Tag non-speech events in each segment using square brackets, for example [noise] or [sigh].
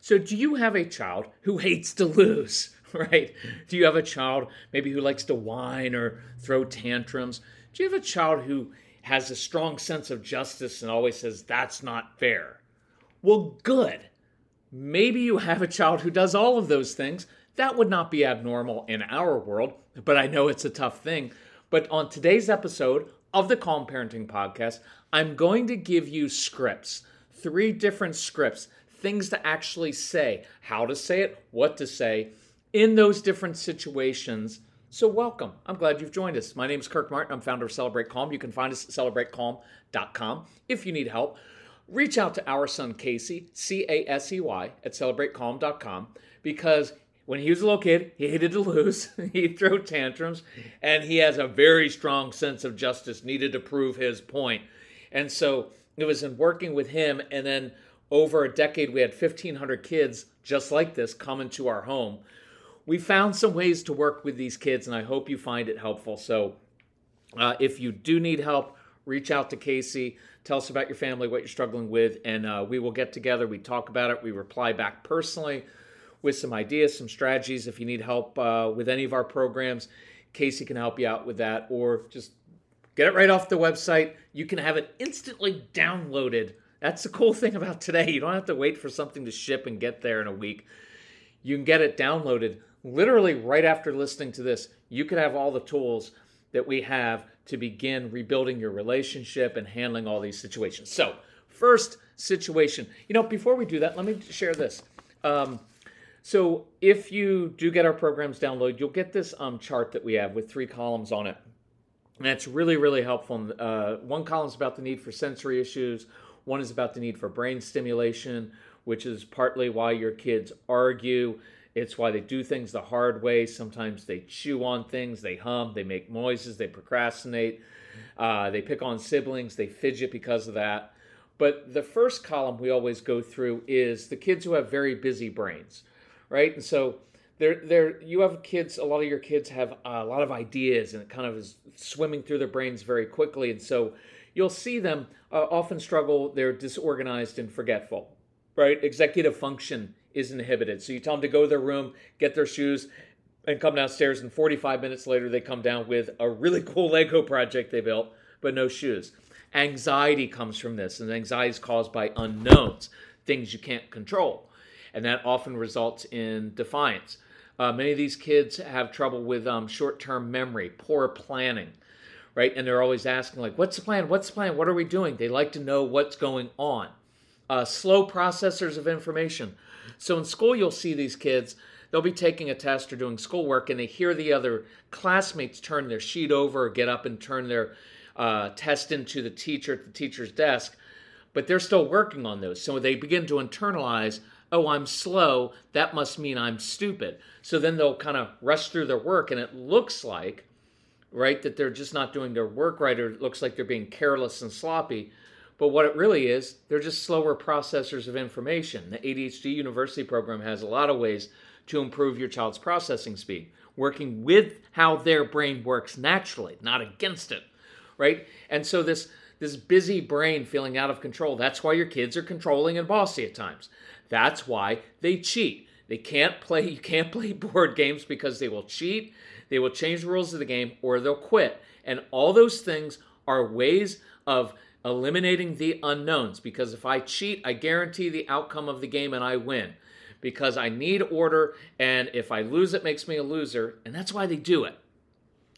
So, do you have a child who hates to lose, [laughs] right? Do you have a child maybe who likes to whine or throw tantrums? Do you have a child who has a strong sense of justice and always says, that's not fair? Well, good. Maybe you have a child who does all of those things. That would not be abnormal in our world, but I know it's a tough thing. But on today's episode of the Calm Parenting Podcast, I'm going to give you scripts, three different scripts things to actually say, how to say it, what to say in those different situations. So, welcome. I'm glad you've joined us. My name is Kirk Martin. I'm founder of Celebrate Calm. You can find us at celebratecalm.com. If you need help, reach out to our son Casey, C A S E Y, at celebratecalm.com because when he was a little kid, he hated to lose. [laughs] He'd throw tantrums, and he has a very strong sense of justice, needed to prove his point. And so it was in working with him and then over a decade, we had 1,500 kids just like this come into our home. We found some ways to work with these kids, and I hope you find it helpful. So, uh, if you do need help, reach out to Casey. Tell us about your family, what you're struggling with, and uh, we will get together. We talk about it. We reply back personally with some ideas, some strategies. If you need help uh, with any of our programs, Casey can help you out with that, or just get it right off the website. You can have it instantly downloaded that's the cool thing about today. You don't have to wait for something to ship and get there in a week. You can get it downloaded literally right after listening to this. You can have all the tools that we have to begin rebuilding your relationship and handling all these situations. So, first situation, you know, before we do that, let me share this. Um, so, if you do get our programs downloaded, you'll get this um, chart that we have with three columns on it. And really, really helpful. Uh, one column is about the need for sensory issues. One is about the need for brain stimulation, which is partly why your kids argue. It's why they do things the hard way. Sometimes they chew on things, they hum, they make noises, they procrastinate, uh, they pick on siblings, they fidget because of that. But the first column we always go through is the kids who have very busy brains, right? And so there, there, you have kids. A lot of your kids have a lot of ideas, and it kind of is swimming through their brains very quickly. And so you'll see them uh, often struggle. They're disorganized and forgetful, right? Executive function is inhibited. So you tell them to go to their room, get their shoes, and come downstairs. And 45 minutes later, they come down with a really [laughs] cool Lego project they built, but no shoes. Anxiety comes from this, and anxiety is caused by unknowns, things you can't control. And that often results in defiance. Uh, many of these kids have trouble with um, short term memory, poor planning right? And they're always asking, like, what's the plan? What's the plan? What are we doing? They like to know what's going on. Uh, slow processors of information. So in school, you'll see these kids, they'll be taking a test or doing schoolwork, and they hear the other classmates turn their sheet over or get up and turn their uh, test into the teacher at the teacher's desk, but they're still working on those. So they begin to internalize, oh, I'm slow, that must mean I'm stupid. So then they'll kind of rush through their work, and it looks like right? That they're just not doing their work right or it looks like they're being careless and sloppy. But what it really is, they're just slower processors of information. The ADHD University program has a lot of ways to improve your child's processing speed, working with how their brain works naturally, not against it, right? And so this this busy brain feeling out of control, that's why your kids are controlling and bossy at times. That's why they cheat. They can't play you can't play [laughs] board games because they will cheat they will change the rules of the game or they'll quit. And all those things are ways of eliminating the unknowns because if I cheat, I guarantee the outcome of the game and I win. because I need order, and if I lose, it makes me a loser, and that's why they do it.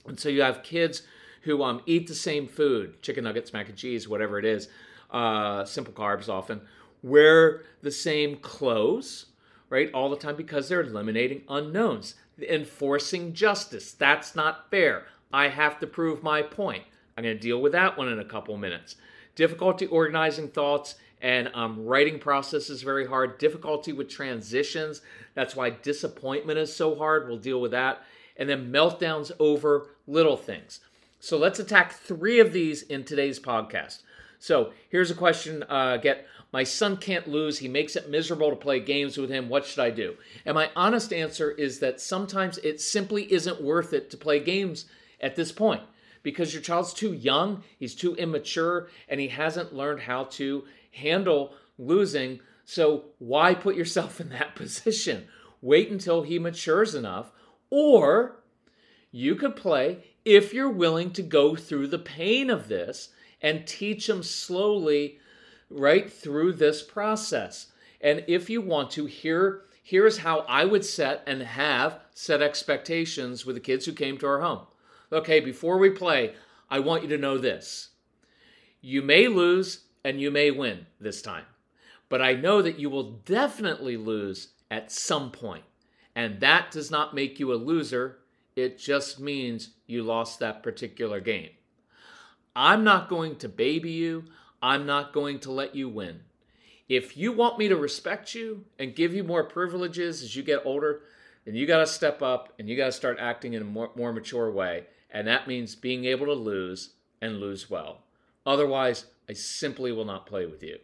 And so you have kids who um, eat the same food, chicken nuggets, mac and cheese, whatever it is, uh, simple carbs often, wear the same clothes, right, all the time because they're eliminating unknowns, enforcing justice. That's not fair. I have to prove my point. I'm going to deal with that one in a couple minutes. Difficulty organizing thoughts and um, writing process is very hard. Difficulty with transitions. That's why disappointment is so hard. We'll deal with that. And then meltdowns over little things. So let's attack three of these in today's podcast. So here's a question uh, get my son can't lose. He makes it miserable to play games with him. What should I do? And my honest answer is that sometimes it simply isn't worth it to play games at this point because your child's too young, he's too immature, and he hasn't learned how to handle losing. So why put yourself in that [laughs] position? Wait until he matures enough, or you could play if you're willing to go through the pain of this and teach him slowly right through this process. And if you want to, here here's how I would set and have set expectations with the kids who came to our home. Okay, before we play, I want you to know this. You may lose and you may win this time, but I know that you will definitely lose at some point. And that does not make you a loser, it just means you lost that particular game. I'm not going to baby you, I'm not going to let you win. If you want me to respect you and give you more privileges as you get older, then you got to step up and you got to start acting in a more, more mature way and that means being able to lose and lose well. Otherwise, I simply will not play with you.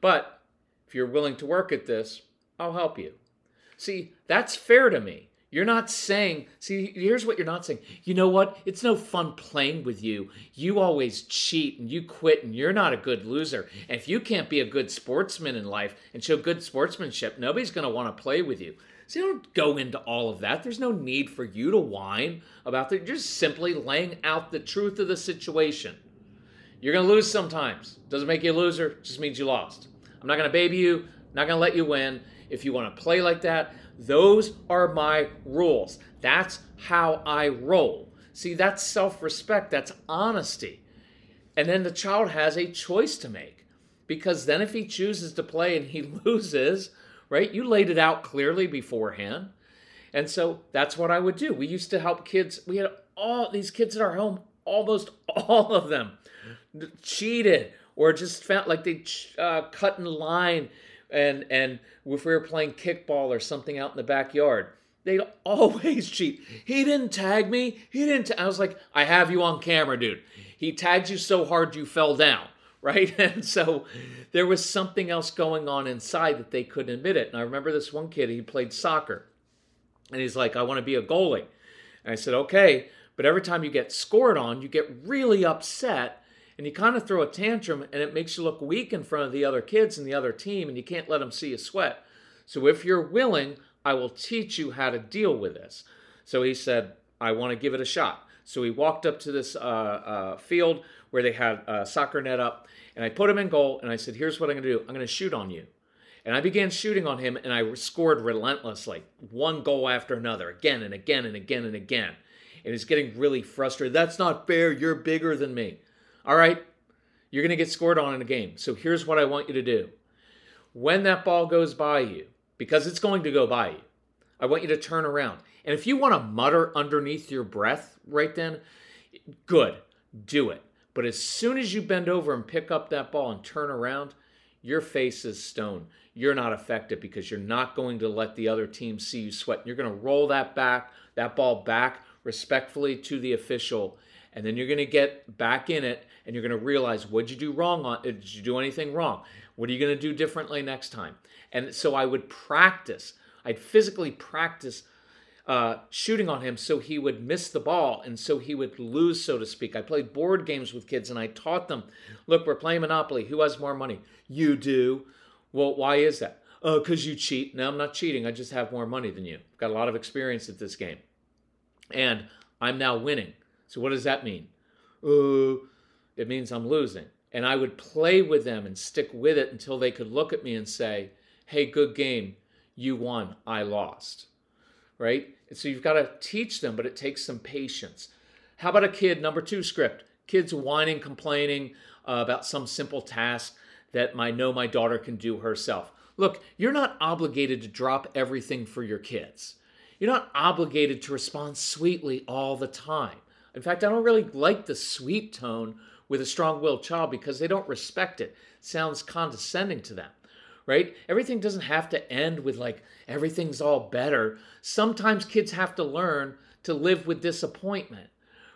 But if you're willing to work at this, I'll help you. See, that's fair to me. You're not saying, see, here's what you're not saying. You know what? It's no fun playing with you. You always cheat and you quit and you're not a good loser. And if you can't be a good sportsman in life and show good sportsmanship, nobody's going to want to play with you. So you don't go into all of that. There's no need for you to whine about that. You're just simply laying out the truth of the situation. You're going to lose sometimes. Doesn't make you a loser, just means you lost. I'm not going to baby you, not going to let you win. If you want to play like that, those are my rules. That's how I roll. See, that's self respect, that's honesty. And then the child has a choice to make. Because then if he chooses to play and he [laughs] loses, right? You laid it out clearly beforehand. And so that's what I would do. We used to help kids. We had all these kids in our home, almost [laughs] all of them cheated or just felt like they uh, cut in line. And, and if we were playing kickball or something out in the backyard, they'd always [laughs] cheat. He didn't tag me. He didn't. I was like, I have you on camera, dude. He tagged you so hard you fell down [laughs] right? And so there was something else going on inside that they couldn't admit it. And I remember this one kid, he played soccer. And he's like, I want to be a goalie. And I said, okay. But every time you get scored on, you get really upset and you kind of throw a tantrum and it makes you look weak in front of the other kids and the other team and you can't let them see you sweat. So if you're willing, I will teach you how to deal with this. So he said, I want to give it a shot. So he walked up to this uh, uh, field where they had a soccer net up, and I put him in goal, and I said, Here's what I'm going to do I'm going to shoot on you. And I began shooting on him, and I scored relentlessly, one goal after another, again and again and again and again. And he's getting really frustrated. That's not fair. You're bigger than me. All right, you're going to get scored on in a game. So here's what I want you to do. When that ball goes by you, because it's going to go by you, I want you to turn around. And if you want to mutter underneath your breath right then, good, do it. But as soon as you bend over and pick up that ball and turn around, your face is stone. You're not affected because you're not going to let the other team see you sweat. You're going to roll that back, that ball back respectfully to the official, and then you're going to get back in it and you're going to realize what you do wrong on did you do anything wrong? What are you going to do differently next time? And so I would practice. I'd physically practice uh, shooting on him so he would miss the ball and so he would lose, so to speak. I played board games with kids and I taught them look, we're playing Monopoly. Who has more money? You do. Well, why is that? Oh, because you cheat. No, I'm not cheating. I just have more money than you. Got a lot of experience at this game. And I'm now winning. So what does that mean? Oh, it means I'm losing. And I would play with them and stick with it until they could look at me and say, hey, good game. You won, I lost. Right? And so you've got to teach them, but it takes some patience. How about a kid, number two script? Kids whining, complaining uh, about some simple task that I know my daughter can do herself. Look, you're not obligated to drop everything for your kids. You're not obligated to respond sweetly all the time. In fact, I don't really like the sweet tone with a strong willed child because they don't respect it. it. Sounds condescending to them, right? Everything doesn't have to end with like everything's all better. Sometimes kids have to learn to live with disappointment,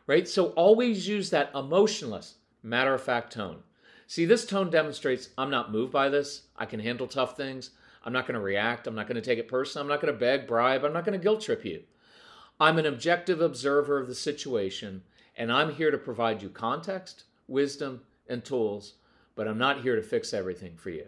right? So always use that emotionless, matter of fact tone. See, this tone demonstrates I'm not moved by this. I can handle tough things. I'm not going to react. I'm not going to take it personally. I'm not going to beg, bribe. I'm not going to guilt trip you. I'm an objective observer of the situation, and I'm here to provide you context, wisdom, and tools, but I'm not here to fix everything for you.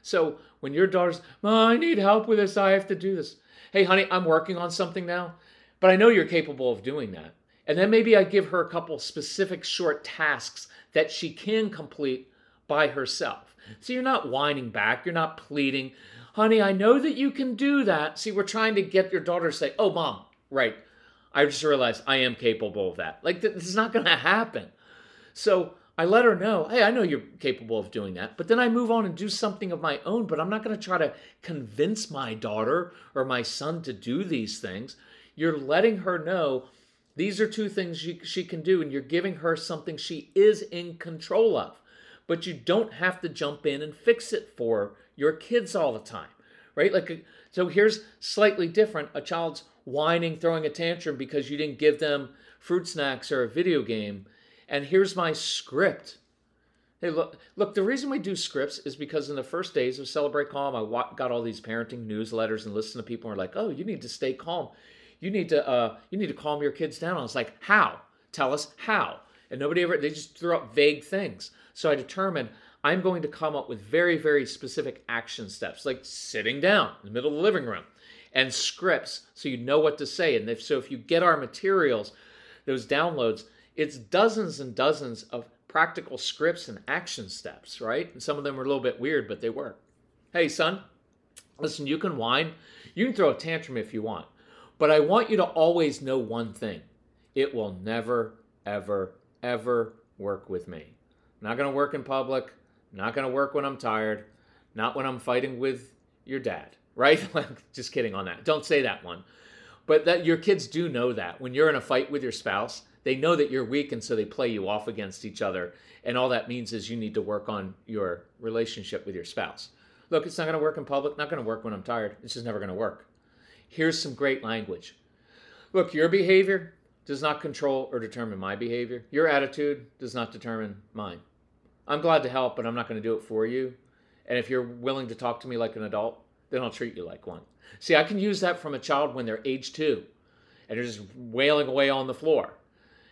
So when your daughter's, I need help with this, I have to do this. Hey, honey, I'm working on something now, but I know you're capable of doing that. And then maybe I give her a couple specific short tasks that she can complete by herself. So you're not whining back, you're not pleading, honey, I know that you can do that. See, we're trying to get your daughter to say, oh, mom, right. I just realized I am capable of that. Like, this is not going to happen. So I let her know, hey, I know you're capable of doing that. But then I move on and do something of my own. But I'm not going to try to convince my daughter or my son to do these things. You're letting her know these are two things she, she can do, and you're giving her something she is in control of. But you don't have to jump in and fix it for your kids all the time, right? Like, uh, so here's slightly different a child's whining, throwing a tantrum because you didn't give them fruit snacks or a video game. And here's my script. Hey, look, look, the reason we do scripts is because in the first days of Celebrate Calm, I got all these parenting newsletters and listened to people who are like, oh, you need to stay calm. You need to, uh, you need to calm your kids down. I was like, how? Tell us how. And nobody ever, they just threw up vague things. So I determined I'm going to come up with very, very specific action steps, like sitting down in the middle of the living room and scripts so you know what to say. And if so, if you get our materials, those downloads, it's dozens and dozens of practical scripts and action steps, right? And some of them are a little bit weird, but they work. Hey, son, listen, you can whine, you can throw a tantrum if you want, but I want you to always know one thing it will never, ever, ever work with me. Not going to work in public, not going to work when I'm tired, not when I'm fighting with your dad right? [laughs] Just kidding on that. Don't say that one. But that your kids do know that when you're in a fight with your spouse, they know that you're weak and so they play you off against each other. And all that means is you need to work on your relationship with your spouse. Look, it's not going to work in public, not going to work when I'm tired. It's just never going to work. Here's some great language. Look, your behavior does not control or determine my behavior. Your attitude does not determine mine. I'm glad to help, but I'm not going to do it for you. And if you're willing to talk to me like an adult, then I'll treat you like one. See, I can use that from a child when they're age two and they're just wailing away on the floor.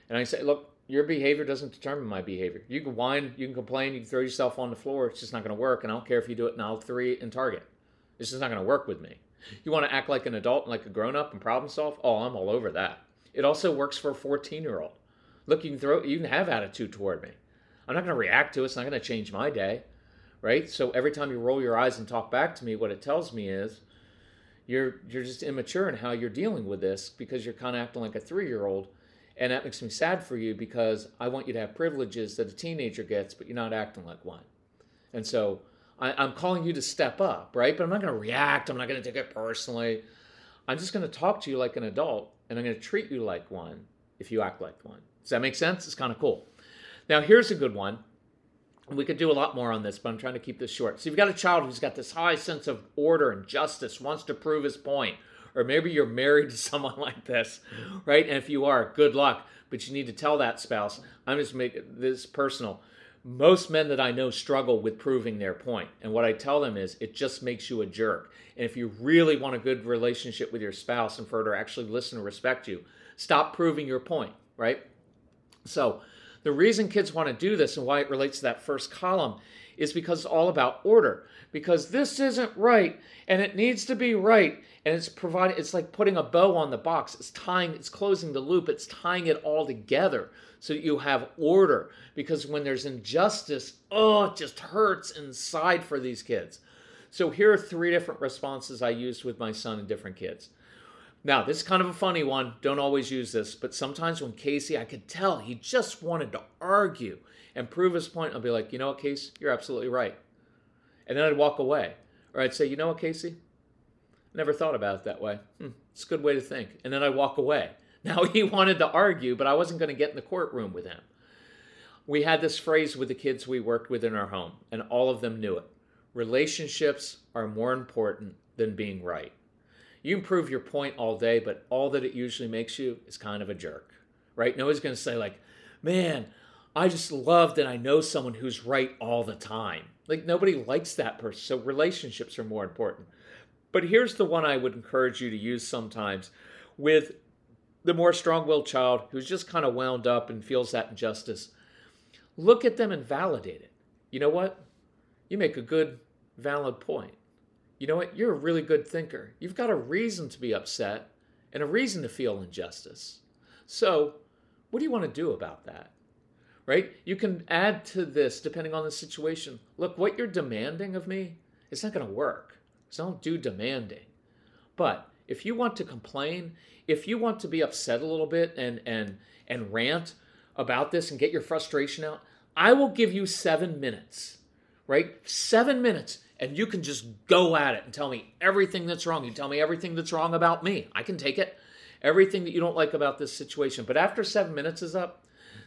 And I say, look, your behavior doesn't determine my behavior. You can whine, you can complain, you can throw yourself on the floor. It's just not going to work. And I don't care if you do it in aisle three in Target. It's just not going to work with me. You want to act like an adult and like a grown up and problem solve? Oh, I'm all over that. It also works for a 14 year old. Look, you can throw, you can have attitude toward me. I'm not going to react to it. It's not going to change my day right? So every time you roll your eyes and talk back to me, what it tells me is you're you're just immature in how you're dealing with this because you're kind of acting like a three year old, and that makes me sad for you because I want you to have privileges that a teenager gets, but you're not acting like one, and so. I, am calling you to step up, right? But I'm not going to react. I'm not going to take it personally. I'm just going to talk to you like an adult, and I'm going to treat you like one if you act like one. Does that make sense? It's kind of cool. Now, here's a good one we could do a lot more on this, but I'm trying to keep this short. So you've got a child who's got this high sense of order and justice, wants to prove his point. Or maybe you're married to [laughs] someone like this, right? And if you are, good luck. But you need to tell that spouse, I'm just making this personal. Most men that I know struggle with proving their point. And what I tell them is it just makes you a jerk. And if you really want a good relationship with your spouse and for her to actually listen and respect you, stop proving your point, right? So the reason kids want to do this and why it relates to that first column is because it's all about order. Because this isn't right and it needs to be right. And it's providing it's like putting a bow on the box. It's tying, it's closing the loop, it's tying it all together so that you have order. Because when there's injustice, oh, it just hurts inside for these kids. So here are three different responses I used with my son and different kids. Now, this is kind of a funny one. Don't always use this, but sometimes when Casey, I could tell he just wanted to argue and prove his point. I'll be like, you know what, Casey, you're absolutely right. And then I'd walk away. Or I'd say, you know what, Casey, never thought about it that way. Hmm, it's a good way to think. And then I'd walk away. [laughs] Now he wanted to argue, but I wasn't going to get in the courtroom with him. We had this phrase with the kids we worked with in our home, and all of them knew it. Relationships are more important than being right. You can prove your point all day, but all that it usually makes you is kind of a jerk, right? Nobody's going to say, like, man, I just love that I know someone who's right all the time. Like, nobody likes that person. So, relationships are more important. But here's the one I would encourage you to use sometimes with the more strong willed child who's just kind of wound up and feels that injustice. Look at them and validate it. You know what? You make a good, valid point you know what? You're a really good thinker. You've got a reason to be upset and a reason to feel injustice. So, what do you want to do about that? Right? You can add to this depending on the situation. Look, what you're demanding of me, it's not going to work. So don't do demanding. But if you want to complain, if you want to be upset a little bit and and and rant about this and get your frustration out, I will give you 7 minutes. Right? 7 minutes and you can just go at it and tell me everything that's wrong. You tell me everything that's wrong about me. I can take it. Everything that you don't like about this situation. But after seven minutes is up,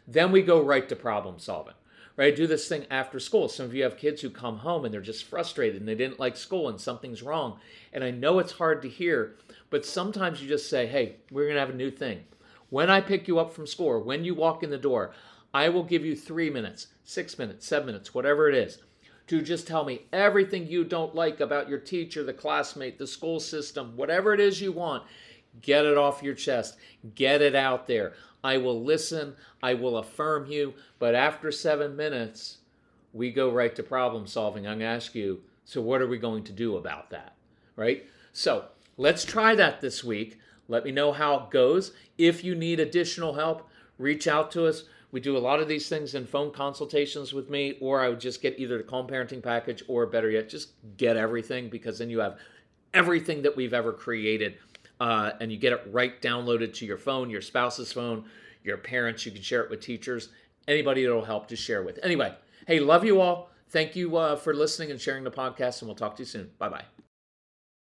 then we go right to problem solving. Right? Do this thing after school. Some of you have kids who come home and they're just frustrated and they didn't like school and something's wrong. And I know it's hard to hear, but sometimes you just say, hey, we're going to have a new thing. When I pick you up from school when you walk in the door, I will give you three minutes, six minutes, seven minutes, whatever it is to just tell me everything you don't like about your teacher, the classmate, the school system, whatever it is you want. Get it off your chest. Get it out there. I will listen. I will affirm you. But after seven minutes, we go right to problem solving. I'm going to ask you, so what are we going to do about that? Right? So let's try that this week. Let me know how it goes. If you need additional help, reach out to us. We do a lot of these things in phone consultations with me, or I would just get either the Calm Parenting Package or better yet, just get everything because then you have everything that we've ever created uh, and you get it right downloaded to your phone, your spouse's phone, your parents. You can share it with teachers, anybody that'll help to share with. Anyway, hey, love you all. Thank you uh, for listening and sharing the podcast, and we'll talk to you soon. Bye bye.